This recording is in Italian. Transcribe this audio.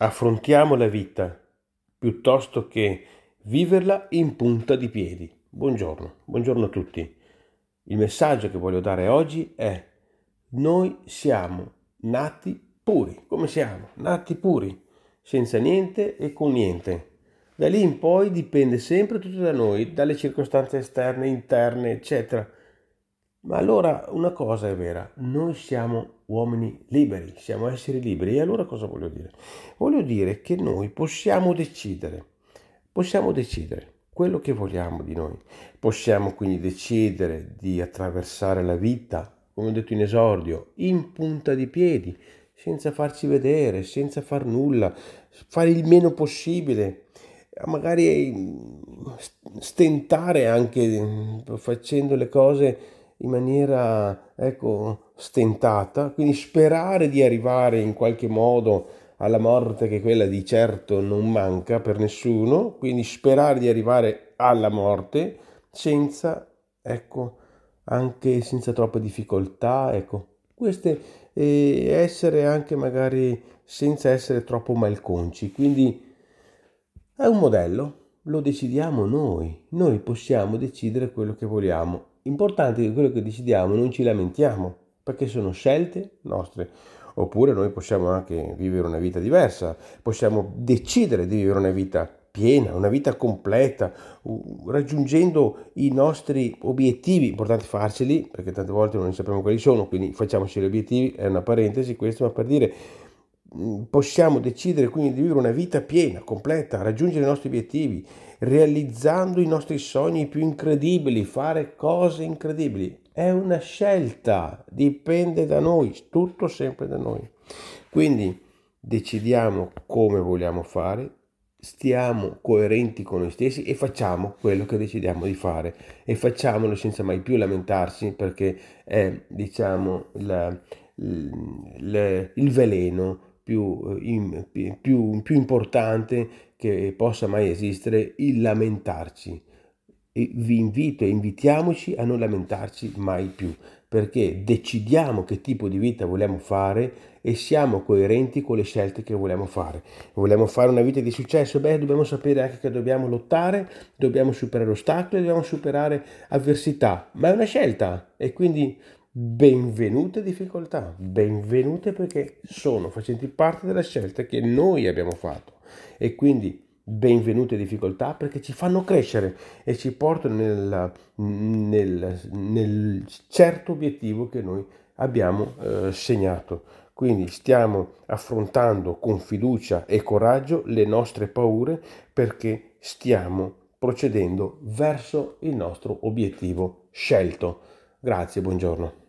affrontiamo la vita piuttosto che viverla in punta di piedi. Buongiorno, buongiorno a tutti. Il messaggio che voglio dare oggi è noi siamo nati puri, come siamo? Nati puri, senza niente e con niente. Da lì in poi dipende sempre tutto da noi, dalle circostanze esterne, interne, eccetera. Ma allora una cosa è vera, noi siamo uomini liberi, siamo esseri liberi. E allora cosa voglio dire? Voglio dire che noi possiamo decidere, possiamo decidere quello che vogliamo di noi. Possiamo quindi decidere di attraversare la vita, come ho detto in esordio, in punta di piedi, senza farci vedere, senza far nulla, fare il meno possibile, magari stentare anche facendo le cose in maniera ecco, stentata, quindi sperare di arrivare in qualche modo alla morte che quella di certo non manca per nessuno, quindi sperare di arrivare alla morte senza, ecco, anche senza troppe difficoltà, ecco, queste e essere anche magari senza essere troppo malconci, quindi è un modello, lo decidiamo noi, noi possiamo decidere quello che vogliamo Importante che quello che decidiamo non ci lamentiamo, perché sono scelte nostre. Oppure noi possiamo anche vivere una vita diversa, possiamo decidere di vivere una vita piena, una vita completa, raggiungendo i nostri obiettivi, importante farceli, perché tante volte non sappiamo quali sono, quindi facciamoci gli obiettivi, è una parentesi questo, ma per dire possiamo decidere quindi di vivere una vita piena, completa, raggiungere i nostri obiettivi, realizzando i nostri sogni più incredibili, fare cose incredibili. È una scelta, dipende da noi, tutto sempre da noi. Quindi decidiamo come vogliamo fare, stiamo coerenti con noi stessi e facciamo quello che decidiamo di fare e facciamolo senza mai più lamentarsi perché è diciamo la, il, il veleno più, eh, in, più, più importante che possa mai esistere, il lamentarci. E vi invito e invitiamoci a non lamentarci mai più, perché decidiamo che tipo di vita vogliamo fare e siamo coerenti con le scelte che vogliamo fare. Vogliamo fare una vita di successo? Beh, dobbiamo sapere anche che dobbiamo lottare, dobbiamo superare ostacoli, dobbiamo superare avversità, ma è una scelta e quindi benvenute difficoltà, benvenute perché sono facenti parte della scelta che noi abbiamo fatto e quindi benvenute difficoltà perché ci fanno crescere e ci portano nel, nel, nel certo obiettivo che noi abbiamo eh, segnato. Quindi stiamo affrontando con fiducia e coraggio le nostre paure perché stiamo procedendo verso il nostro obiettivo scelto. Grazie, buongiorno.